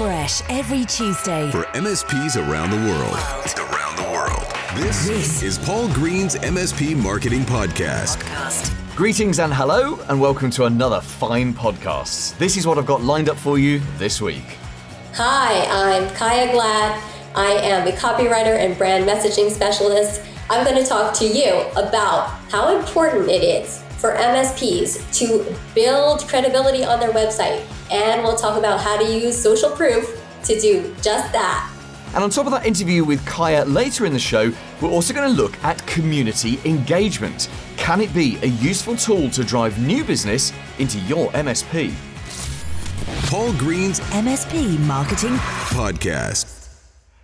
fresh every Tuesday for MSPs around the world. Around the world. This, This is Paul Green's MSP Marketing Podcast. Greetings and hello, and welcome to another fine podcast. This is what I've got lined up for you this week. Hi, I'm Chaya Glatt. I am a copywriter and brand messaging specialist. I'm going to talk to you about how important it is for MSPs to build credibility on their website. And we'll talk about how to use social proof to do just that. And on top of that interview with Chaya later in the show, we're also going to look at community engagement. Can it be a useful tool to drive new business into your MSP? Paul Green's MSP Marketing Podcast.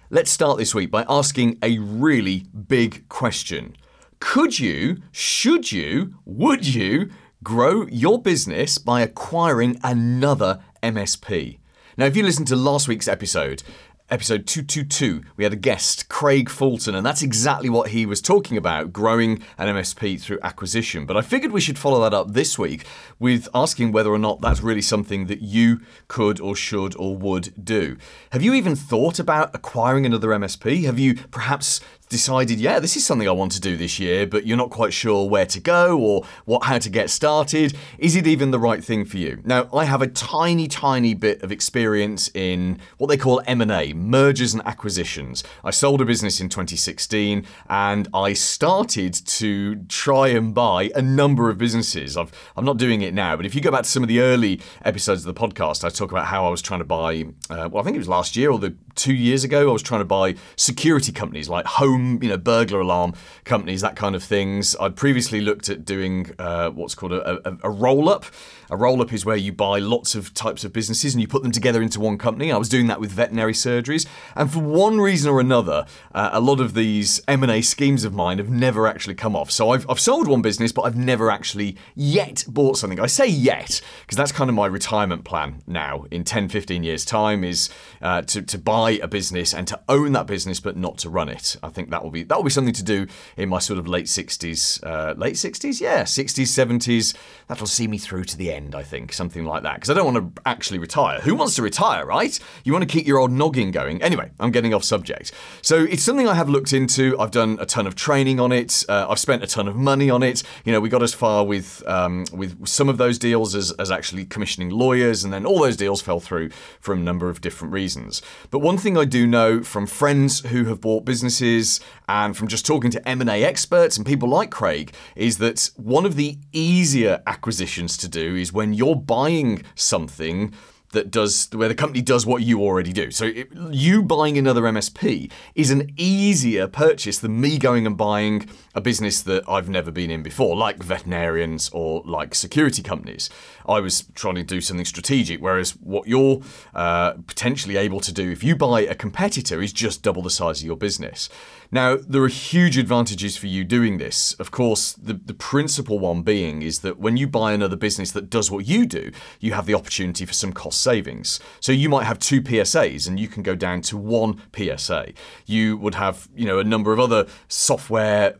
Let's start this week by asking a really big question. Could you, should you, would you grow your business by acquiring another MSP? Now, if you listened to last week's episode, episode 222, we had a guest, Craig Fulton, and that's exactly what he was talking about growing an MSP through acquisition. But I figured we should follow that up this week with asking whether or not that's really something that you could or should or would do. Have you even thought about acquiring another MSP? Have you perhaps decided, yeah, this is something I want to do this year, but you're not quite sure where to go or what how to get started. Is it even the right thing for you? Now, I have a tiny, tiny bit of experience in what they call M&A, mergers and acquisitions. I sold a business in 2016 and I started to try and buy a number of businesses. I've, I'm not doing it now, but if you go back to some of the early episodes of the podcast, I talk about how I was trying to buy, uh, well, I think it was last year or the two years ago, I was trying to buy security companies like home, you know, burglar alarm companies, that kind of things. I'd previously looked at doing uh, what's called a, a, a roll up. A roll up is where you buy lots of types of businesses and you put them together into one company. I was doing that with veterinary surgeries, and for one reason or another, uh, a lot of these M and A schemes of mine have never actually come off. So I've, I've sold one business, but I've never actually yet bought something. I say yet because that's kind of my retirement plan now. In 10, 15 years' time, is uh, to to buy a business and to own that business, but not to run it. I think that will be that will be something to do in my sort of late 60s, uh, late 60s, yeah, 60s, 70s. That'll see me through to the end, I think, something like that. Because I don't want to actually retire. Who wants to retire, right? You want to keep your old noggin going. Anyway, I'm getting off subject. So it's something I have looked into. I've done a ton of training on it. Uh, I've spent a ton of money on it. You know, we got as far with um, with some of those deals as, as actually commissioning lawyers, and then all those deals fell through for a number of different reasons. But one thing I do know from friends who have bought businesses and from just talking to M&A experts and people like Craig is that one of the easier acquisitions to do is when you're buying something that does where the company does what you already do. So it, you buying another MSP is an easier purchase than me going and buying a business that I've never been in before, like veterinarians or like security companies. I was trying to do something strategic, whereas what you're uh, potentially able to do if you buy a competitor is just double the size of your business. Now, there are huge advantages for you doing this. Of course, the, the principal one being is that when you buy another business that does what you do, you have the opportunity for some cost savings. So you might have two PSAs and you can go down to one PSA. You would have, you know, a number of other software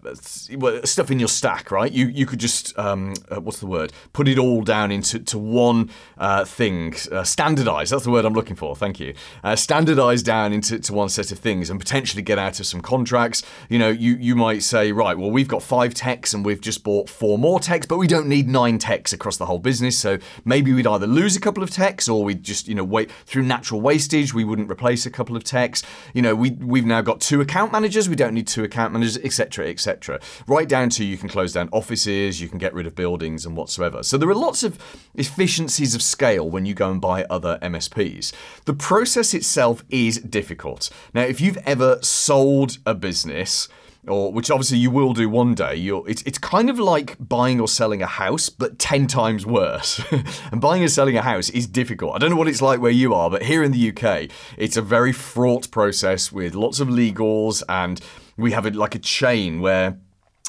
stuff in your stack, right? You you could just um, uh, what's the word? Put it all down into to one uh, thing. Uh, standardize. That's the word I'm looking for. Thank you. Uh, standardize down into to one set of things and potentially get out of some contracts. You know, you you might say, right, well, we've got five techs and we've just bought four more techs, but we don't need nine techs across the whole business. So maybe we'd either lose a couple of techs or we'd just you know wait through natural wastage. We wouldn't replace a couple of techs. You know, we we've now got two account managers. We don't need two account managers, etc., etc. Right down to you can close down offices, you can get rid of buildings and whatsoever. So there are lots of efficiencies of scale when you go and buy other MSPs. The process itself is difficult. Now, if you've ever sold a business, or which obviously you will do one day. You're, it's it's kind of like buying or selling a house, but ten times worse. and buying and selling a house is difficult. I don't know what it's like where you are, but here in the UK, it's a very fraught process with lots of legals, and we have it like a chain where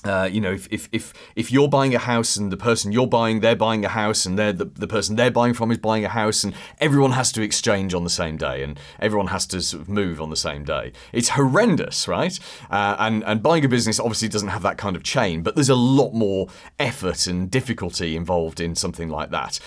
uh, you know, if, if if if you're buying a house and the person you're buying, they're buying a house, and they're the, the person they're buying from is buying a house, and everyone has to exchange on the same day, and everyone has to sort of move on the same day. It's horrendous, right? Uh, and and buying a business obviously doesn't have that kind of chain, but there's a lot more effort and difficulty involved in something like that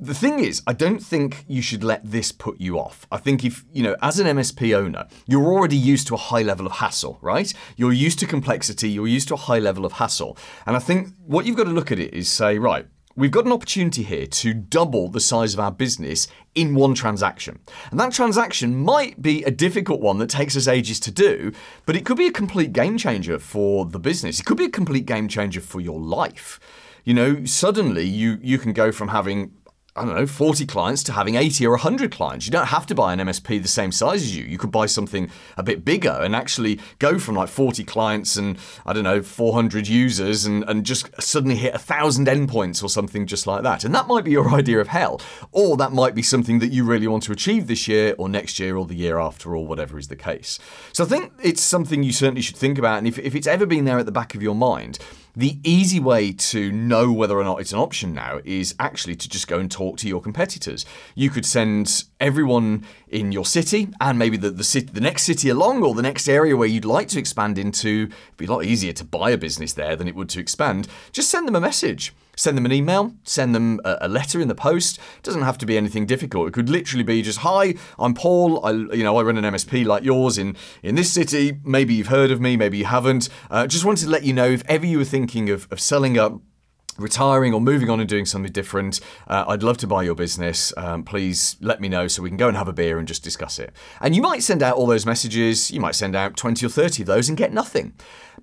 the thing is, I don't think you should let this put you off. I think if, you know, as an MSP owner, you're already used to a high level of hassle, right? You're used to complexity, you're used to a high level of hassle. And I think what you've got to look at it is say, right, We've got an opportunity here to double the size of our business in one transaction. And that transaction might be a difficult one that takes us ages to do, but it could be a complete game changer for the business. It could be a complete game changer for your life. You know, suddenly you you can go from having I don't know, 40 clients to having 80 or 100 clients. You don't have to buy an MSP the same size as you. You could buy something a bit bigger and actually go from like 40 clients and, I don't know, 400 users and, and just suddenly hit a thousand endpoints or something just like that. And that might be your idea of hell. Or that might be something that you really want to achieve this year or next year or the year after or whatever is the case. So I think it's something you certainly should think about. And if, if it's ever been there at the back of your mind, the easy way to know whether or not it's an option now is actually to just go and talk to your competitors. You could send everyone in your city and maybe the, the, city, the next city along or the next area where you'd like to expand into. It'd be a lot easier to buy a business there than it would to expand. Just send them a message send them an email, send them a, a, letter in the post. It doesn't have to be anything difficult. It could literally be just, "Hi, I'm Paul. I, you know, I run an MSP like yours in in this city. Maybe you've heard of me, maybe you haven't. Uh, just wanted to let you know if ever you were thinking of, of selling up." retiring or moving on and doing something different, uh, I'd love to buy your business. Um, please let me know so we can go and have a beer and just discuss it. And you might send out all those messages, you might send out 20 or 30 of those and get nothing.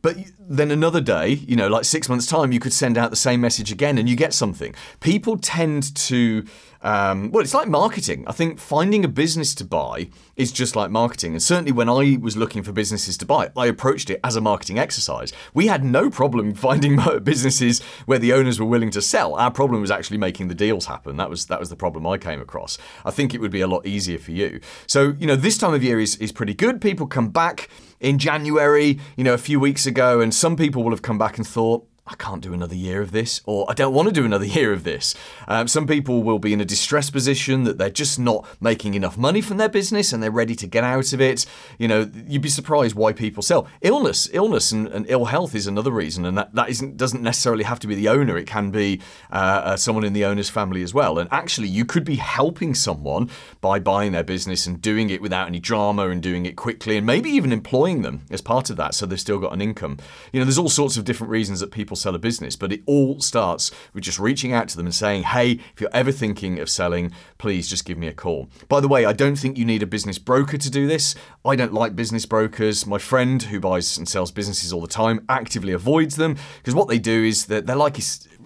But then another day, you know, like six months' time, you could send out the same message again and you get something. People tend to, um, well, it's like marketing. I think finding a business to buy is just like marketing. And certainly when I was looking for businesses to buy, I approached it as a marketing exercise. We had no problem finding businesses where the owners were willing to sell. Our problem was actually making the deals happen. That was that was the problem I came across. I think it would be a lot easier for you. So, you know, this time of year is, is pretty good. People come back in January, you know, a few weeks ago, and some people will have come back and thought, I can't do another year of this, or I don't want to do another year of this. Um, some people will be in a distressed position that they're just not making enough money from their business and they're ready to get out of it. You know, you'd be surprised why people sell. Illness, illness, and, and ill health is another reason, and that, that isn't doesn't necessarily have to be the owner. It can be uh, uh, someone in the owner's family as well. And actually, you could be helping someone by buying their business and doing it without any drama and doing it quickly, and maybe even employing them as part of that, so they've still got an income. You know, there's all sorts of different reasons that people people sell a business, but it all starts with just reaching out to them and saying, hey, if you're ever thinking of selling, please just give me a call. By the way, I don't think you need a business broker to do this. I don't like business brokers. My friend who buys and sells businesses all the time actively avoids them because what they do is that they're like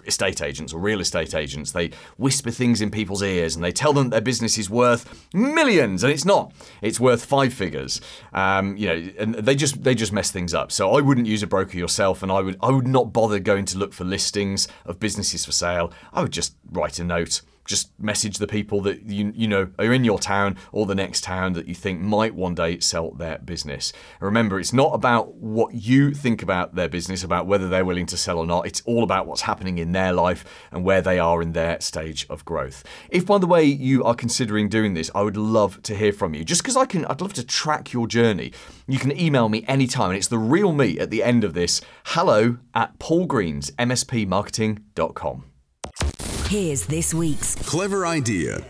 estate agents or real estate agents. They whisper things in people's ears and they tell them their business is worth millions, and it's not. It's worth five figures. Um, you know, and they just they just mess things up. So I wouldn't use a broker yourself, and I would I would not bother going to look for listings of businesses for sale. I would just write a note just message the people that you you know are in your town or the next town that you think might one day sell their business. Remember, it's not about what you think about their business, about whether they're willing to sell or not. It's all about what's happening in their life and where they are in their stage of growth. If by the way you are considering doing this, I would love to hear from you. Just because I can I'd love to track your journey. You can email me anytime and it's the real me at the end of this. Hello at paulgreensmspmarketing.com. Here's this week's clever idea.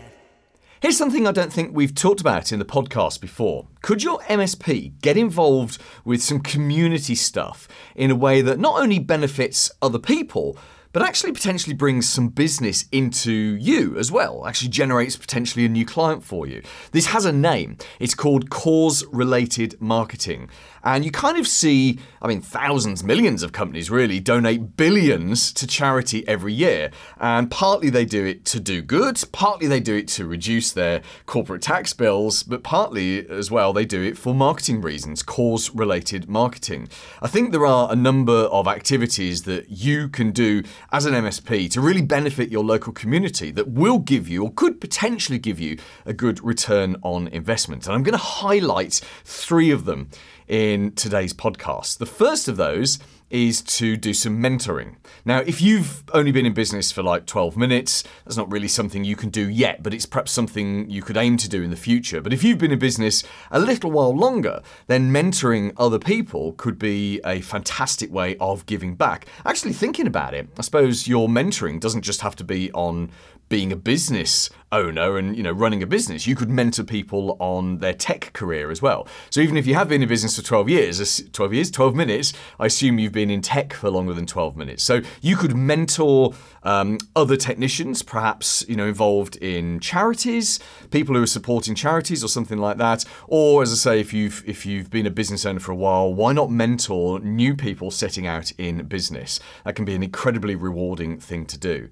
Here's something I don't think we've talked about in the podcast before. Could your MSP get involved with some community stuff in a way that not only benefits other people, but actually potentially brings some business into you as well, actually generates potentially a new client for you. This has a name. It's called cause related marketing. And you kind of see, I mean, thousands, millions of companies really donate billions to charity every year. And partly they do it to do good, partly they do it to reduce their corporate tax bills, but partly as well they do it for marketing reasons, cause related marketing. I think there are a number of activities that you can do as an MSP to really benefit your local community that will give you or could potentially give you a good return on investment. And I'm going to highlight three of them in today's podcast. The first of those is to do some mentoring. Now, if you've only been in business for like 12 minutes, that's not really something you can do yet, but it's perhaps something you could aim to do in the future. But if you've been in business a little while longer, then mentoring other people could be a fantastic way of giving back. Actually, thinking about it, I suppose your mentoring doesn't just have to be on being a business owner and you know running a business you could mentor people on their tech career as well. So even if you have been in business for 12 years 12 years 12 minutes i assume you've been in tech for longer than 12 minutes. So you could mentor um, other technicians perhaps you know involved in charities people who are supporting charities or something like that. Or as i say if you've if you've been a business owner for a while why not mentor new people setting out in business? That can be an incredibly rewarding thing to do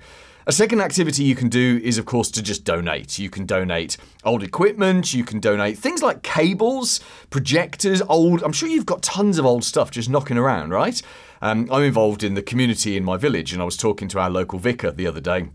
a second activity you can do is, of course, to just donate. You can donate old equipment, you can donate things like cables, projectors, old. I'm sure you've got tons of old stuff just knocking around, right? Um, I'm involved in the community in my village, and I was talking to our local vicar the other day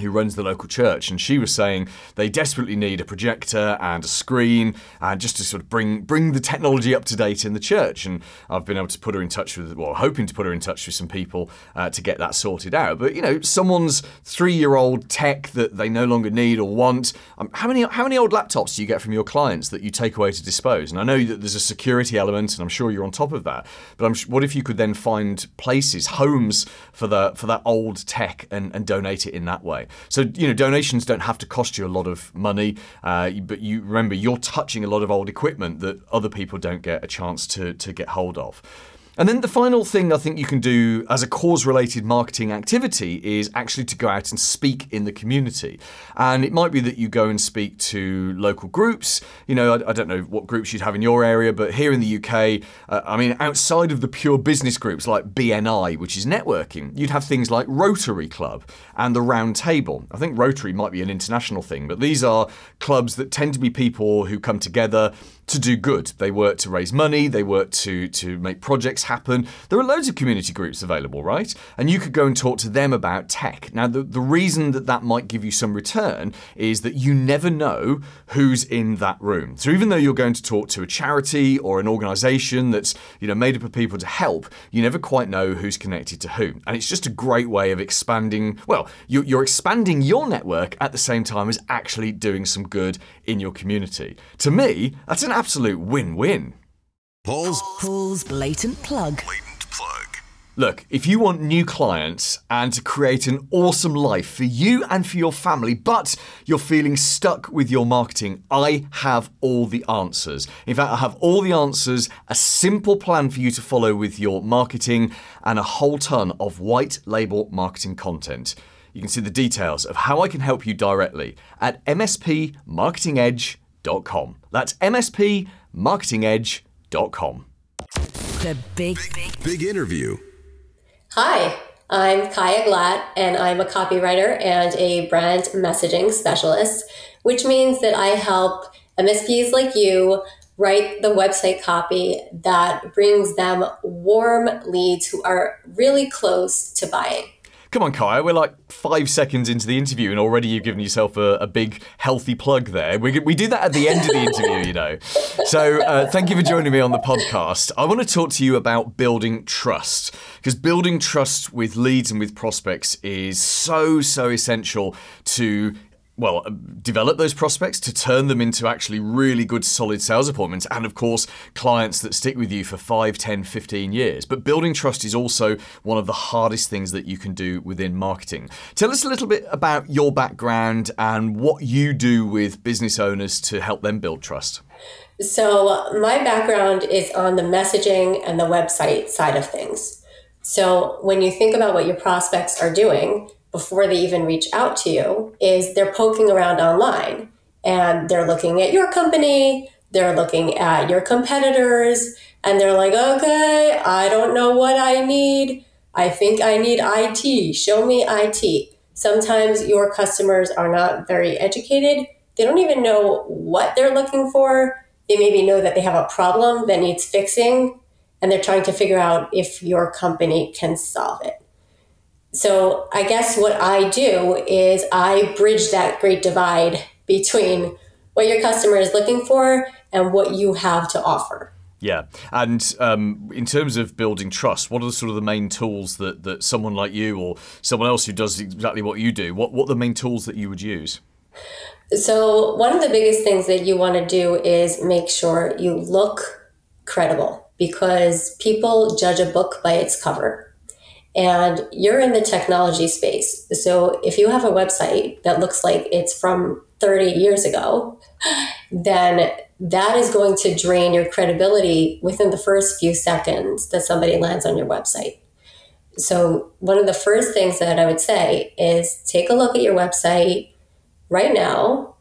who runs the local church, and she was saying they desperately need a projector and a screen, and just to sort of bring bring the technology up to date in the church. And I've been able to put her in touch with, well, hoping to put her in touch with some people uh, to get that sorted out. But you know, someone's three-year-old tech that they no longer need or want. Um, how many how many old laptops do you get from your clients that you take away to dispose? And I know that there's a security element, and I'm sure you're on top of that. But I'm, what if you could then find places, homes for the for that old tech, and, and donate it in that way? So you know, donations don't have to cost you a lot of money, uh, but you remember you're touching a lot of old equipment that other people don't get a chance to to get hold of. And then the final thing I think you can do as a cause related marketing activity is actually to go out and speak in the community. And it might be that you go and speak to local groups. You know, I, I don't know what groups you'd have in your area, but here in the UK, uh, I mean, outside of the pure business groups like BNI, which is networking, you'd have things like Rotary Club and the Round Table. I think Rotary might be an international thing, but these are clubs that tend to be people who come together to do good. They work to raise money, they work to, to make projects happen. There are loads of community groups available, right? And you could go and talk to them about tech. Now, the, the reason that that might give you some return is that you never know who's in that room. So even though you're going to talk to a charity or an organization that's you know made up of people to help, you never quite know who's connected to who. And it's just a great way of expanding, well, you're, you're expanding your network at the same time as actually doing some good in your community. To me, that's an absolute win-win. Paul's Paul's blatant plug. blatant plug. Look, if you want new clients and to create an awesome life for you and for your family, but you're feeling stuck with your marketing, I have all the answers. In fact, I have all the answers, a simple plan for you to follow with your marketing, and a whole ton of white label marketing content. You can see the details of how I can help you directly at mspmarketingedge.com. That's mspmarketingedge.com. The big, Big interview. Hi, I'm Chaya Glatt, and I'm a copywriter and a brand messaging specialist, which means that I help MSPs like you write the website copy that brings them warm leads who are really close to buying. Come on, Chaya, we're like five seconds into the interview and already you've given yourself a, a big, healthy plug there. We, we do that at the end of the interview, you know. So uh, thank you for joining me on the podcast. I want to talk to you about building trust because building trust with leads and with prospects is so, so essential to well, uh, develop those prospects to turn them into actually really good, solid sales appointments, and of course, clients that stick with you for 5, 10, 15 years. But building trust is also one of the hardest things that you can do within marketing. Tell us a little bit about your background and what you do with business owners to help them build trust. So, my background is on the messaging and the website side of things. So, when you think about what your prospects are doing before they even reach out to you, is they're poking around online and they're looking at your company, they're looking at your competitors, and they're like, okay, I don't know what I need. I think I need IT. Show me IT. Sometimes your customers are not very educated. They don't even know what they're looking for. They maybe know that they have a problem that needs fixing, and they're trying to figure out if your company can solve it. So, I guess what I do is I bridge that great divide between what your customer is looking for and what you have to offer. Yeah, and um, in terms of building trust, what are the sort of the main tools that, that someone like you or someone else who does exactly what you do, what, what are the main tools that you would use? So, one of the biggest things that you want to do is make sure you look credible because people judge a book by its cover. And you're in the technology space. So if you have a website that looks like it's from 30 years ago, then that is going to drain your credibility within the first few seconds that somebody lands on your website. So, one of the first things that I would say is take a look at your website right now.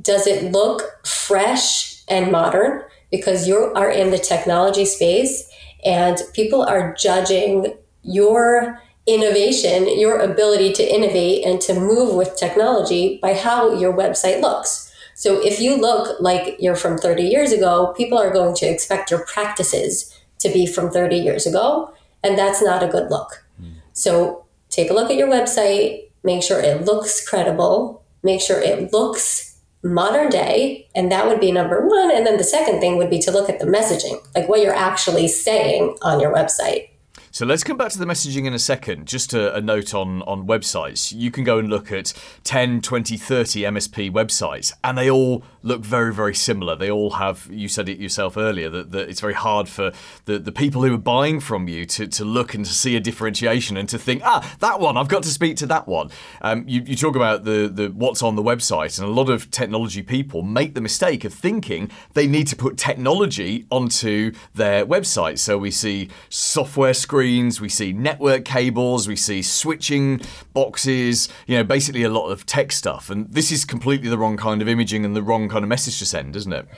Does it look fresh and modern? Because you are in the technology space and people are judging your innovation, your ability to innovate and to move with technology by how your website looks. So if you look like you're from 30 years ago, people are going to expect your practices to be from 30 years ago, and that's not a good look. Mm. So take a look at your website, make sure it looks credible, make sure it looks modern day, and that would be number one. And then the second thing would be to look at the messaging, like what you're actually saying on your website. So let's come back to the messaging in a second. Just a, a, note on, on websites. You can go and look at 10, 20, 30 MSP websites, and they all look very, very similar. They all have, you said it yourself earlier, that, that it's very hard for the, the people who are buying from you to, to look and to see a differentiation and to think, ah, that one, I've got to speak to that one. Um, you, you talk about the, the what's on the website, and a lot of technology people make the mistake of thinking they need to put technology onto their website. So we see software screens, we see network cables, we see switching boxes, you know, basically a lot of tech stuff. And this is completely the wrong kind of imaging and the wrong kind of message to send, isn't it?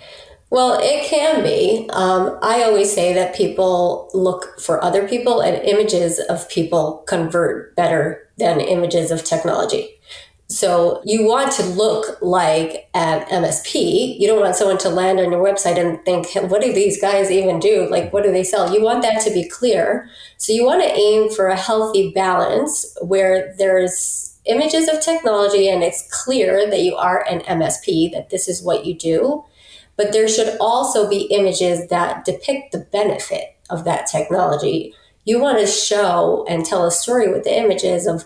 Well, it can be. Um, I always say that people look for other people, and images of people convert better than images of technology. So you want to look like an MSP. You don't want someone to land on your website and think, what do these guys even do? Like, what do they sell? You want that to be clear. So you want to aim for a healthy balance where there's images of technology and it's clear that you are an MSP, that this is what you do. But there should also be images that depict the benefit of that technology. You want to show and tell a story with the images of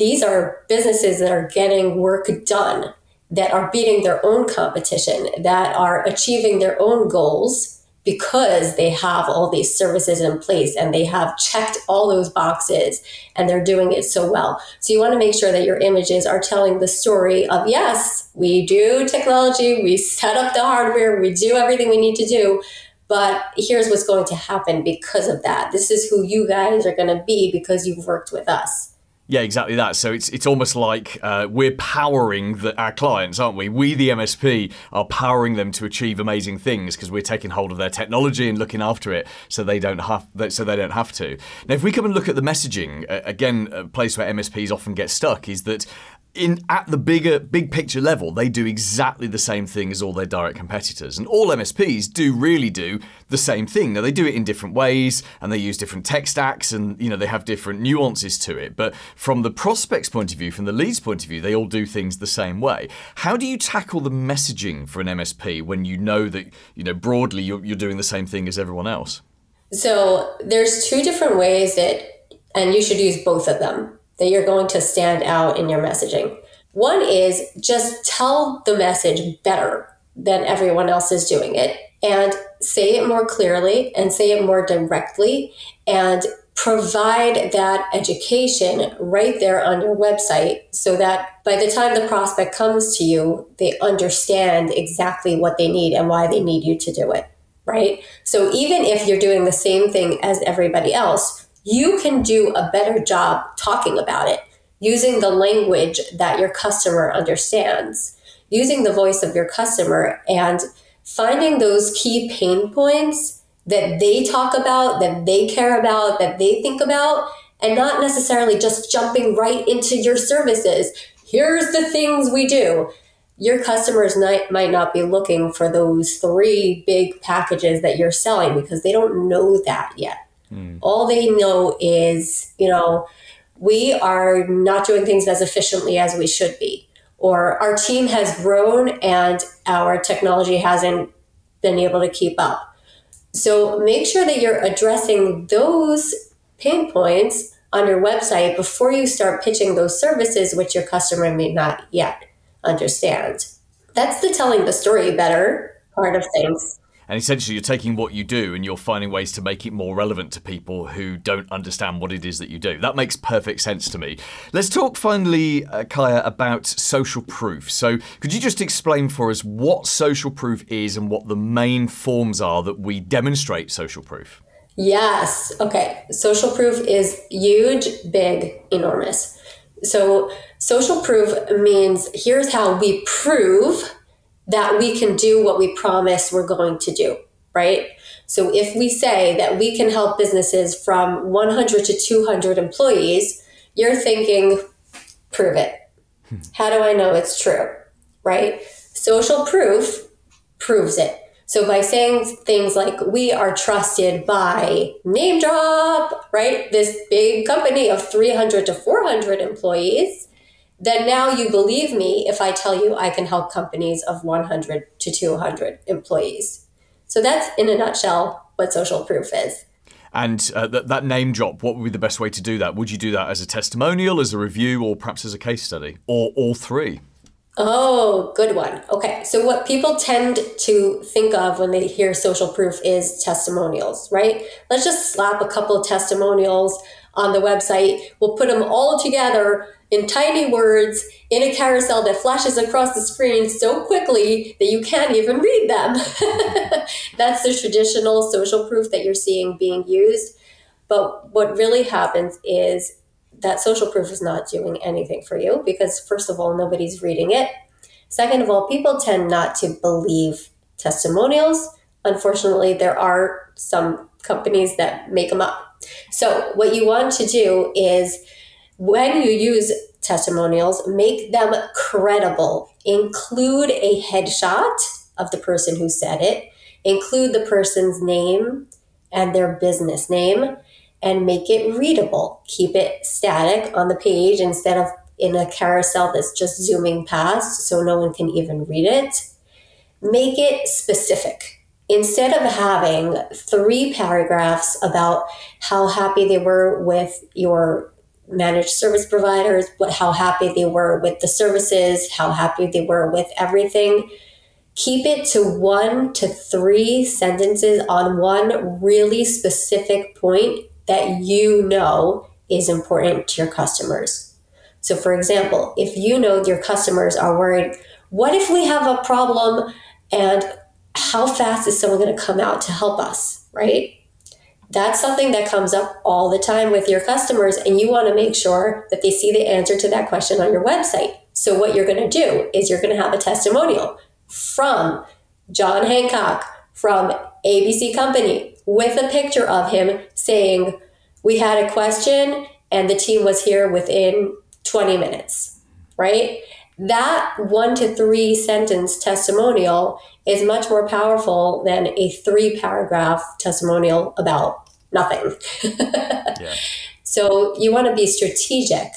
these are businesses that are getting work done, that are beating their own competition, that are achieving their own goals because they have all these services in place and they have checked all those boxes and they're doing it so well. So you want to make sure that your images are telling the story of yes, we do technology, we set up the hardware, we do everything we need to do. But here's what's going to happen because of that. This is who you guys are going to be because you've worked with us. Yeah, exactly that. So it's it's almost like uh, we're powering the, our clients, aren't we? We, the MSP, are powering them to achieve amazing things because we're taking hold of their technology and looking after it, so they don't have so they don't have to. Now, if we come and look at the messaging, uh, again, a place where MSPs often get stuck is that in at the bigger big picture level they do exactly the same thing as all their direct competitors. And all MSPs do really do the same thing. Now they do it in different ways and they use different tech stacks and you know they have different nuances to it. But from the prospects point of view from the leads point of view they all do things the same way. How do you tackle the messaging for an MSP when you know that you know broadly you're, you're doing the same thing as everyone else? So there's two different ways that and you should use both of them that you're going to stand out in your messaging. One is just tell the message better than everyone else is doing it and say it more clearly and say it more directly and provide that education right there on your website so that by the time the prospect comes to you, they understand exactly what they need and why they need you to do it. Right. So even if you're doing the same thing as everybody else, you can do a better job talking about it using the language that your customer understands, using the voice of your customer, and finding those key pain points that they talk about, that they care about, that they think about, and not necessarily just jumping right into your services. Here's the things we do. Your customers might, might not be looking for those three big packages that you're selling because they don't know that yet. Mm. All they know is, you know, we are not doing things as efficiently as we should be, or our team has grown and our technology hasn't been able to keep up. So make sure that you're addressing those pain points on your website before you start pitching those services, which your customer may not yet understand. That's the telling the story better part of things. And essentially, you're taking what you do and you're finding ways to make it more relevant to people who don't understand what it is that you do. That makes perfect sense to me. Let's talk finally, uh, Chaya, about social proof. So, could you just explain for us what social proof is and what the main forms are that we demonstrate social proof? Yes. Okay. Social proof is huge, big, enormous. So, social proof means here's how we prove that we can do what we promise we're going to do, right? So, if we say that we can help businesses from 100 to 200 employees, you're thinking, prove it. Hmm. How do I know it's true, right? Social proof proves it. So by saying things like, we are trusted by name drop, right? This big company of 300 to 400 employees, then now you believe me if I tell you I can help companies of 100 to 200 employees. So that's in a nutshell what social proof is. And uh, th- that name drop, what would be the best way to do that? Would you do that as a testimonial, as a review, or perhaps as a case study, or all three? Oh, good one. Okay. So, what people tend to think of when they hear social proof is testimonials, right? Let's just slap a couple of testimonials on the website. We'll put them all together in tiny words in a carousel that flashes across the screen so quickly that you can't even read them. That's the traditional social proof that you're seeing being used. But what really happens is that social proof is not doing anything for you because, first of all, nobody's reading it. Second of all, people tend not to believe testimonials. Unfortunately, there are some companies that make them up. So, what you want to do is when you use testimonials, make them credible. Include a headshot of the person who said it, include the person's name and their business name and make it readable. Keep it static on the page instead of in a carousel that's just zooming past so no one can even read it. Make it specific. Instead of having three paragraphs about how happy they were with your managed service providers, what how happy they were with the services, how happy they were with everything, keep it to one to three sentences on one really specific point that you know is important to your customers. So, for example, if you know your customers are worried, what if we have a problem and how fast is someone going to come out to help us, right? That's something that comes up all the time with your customers, and you want to make sure that they see the answer to that question on your website. So, what you're going to do is you're going to have a testimonial from John Hancock from ABC Company with a picture of him saying, We had a question and the team was here within 20 minutes, right? That one to three sentence testimonial is much more powerful than a three paragraph testimonial about nothing. yeah. So you want to be strategic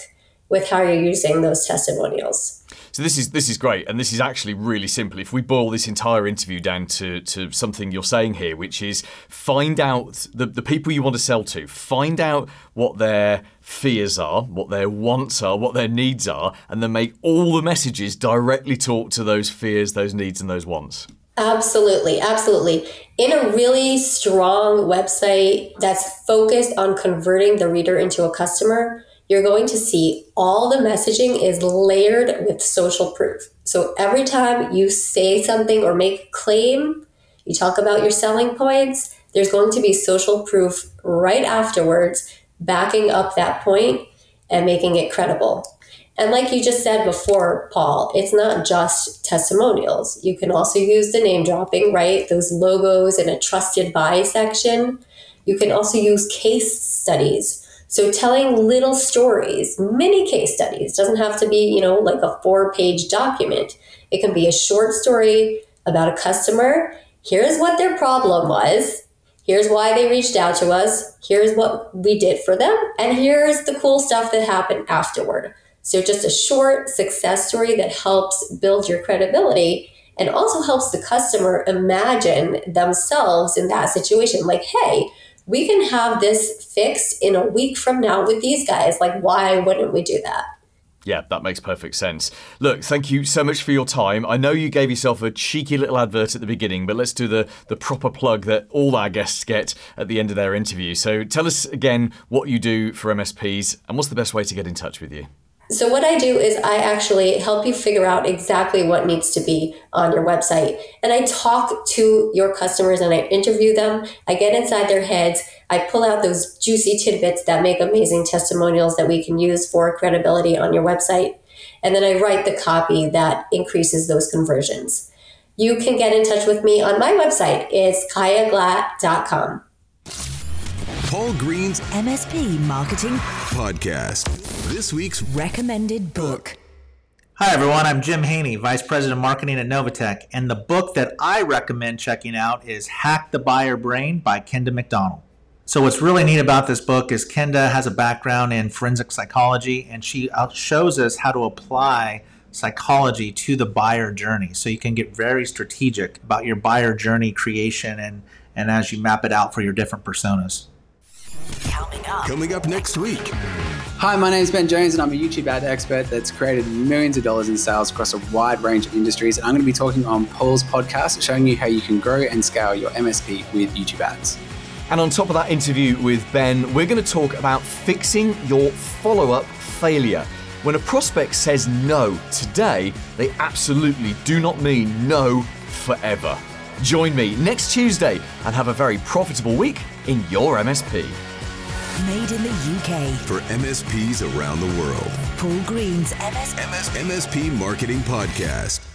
with how you're using those testimonials. So this is this is great, and this is actually really simple. If we boil this entire interview down to, to something you're saying here, which is find out the, the people you want to sell to, find out what their fears are, what their wants are, what their needs are, and then make all the messages directly talk to those fears, those needs, and those wants. Absolutely, absolutely. In a really strong website that's focused on converting the reader into a customer, you're going to see all the messaging is layered with social proof. So every time you say something or make a claim, you talk about your selling points, there's going to be social proof right afterwards, backing up that point and making it credible. And like you just said before, Paul, it's not just testimonials. You can also use the name dropping, right? Those logos in a trusted by section. You can also use case studies so telling little stories, mini case studies, doesn't have to be, you know, like a four page document. It can be a short story about a customer. Here's what their problem was. Here's why they reached out to us. Here's what we did for them. And here's the cool stuff that happened afterward. So just a short success story that helps build your credibility and also helps the customer imagine themselves in that situation. Like, hey, we can have this fixed in a week from now with these guys. Like, why wouldn't we do that? Yeah, that makes perfect sense. Look, thank you so much for your time. I know you gave yourself a cheeky little advert at the beginning, but let's do the, the proper plug that all our guests get at the end of their interview. So tell us again what you do for MSPs and what's the best way to get in touch with you. So, what I do is I actually help you figure out exactly what needs to be on your website. And I talk to your customers and I interview them. I get inside their heads. I pull out those juicy tidbits that make amazing testimonials that we can use for credibility on your website. And then I write the copy that increases those conversions. You can get in touch with me on my website. It's chayaglatt.com. Paul Green's MSP Marketing podcast. This week's Recommended Book. Hi, everyone. I'm Jim Haney, Vice President of Marketing at Novatech. And the book that I recommend checking out is Hack the Buyer Brain by Kenda Macdonald. So, what's really neat about this book is Kenda has a background in forensic psychology, and she uh, shows us how to apply psychology to the buyer journey. So, you can get very strategic about your buyer journey creation and, and as you map it out for your different personas. Coming up. coming up next week. Hi, my name is Ben Jones, and I'm a YouTube ad expert that's created millions of dollars in sales across a wide range of industries. And I'm going to be talking on Paul's podcast, showing you how you can grow and scale your MSP with YouTube ads. And on top of that interview with Ben, we're going to talk about fixing your follow up failure. When a prospect says no today, they absolutely do not mean no forever. Join me next Tuesday and have a very profitable week in your MSP. Made in the UK. For MSPs around the world. Paul Green's MS MS- MSP Marketing Podcast.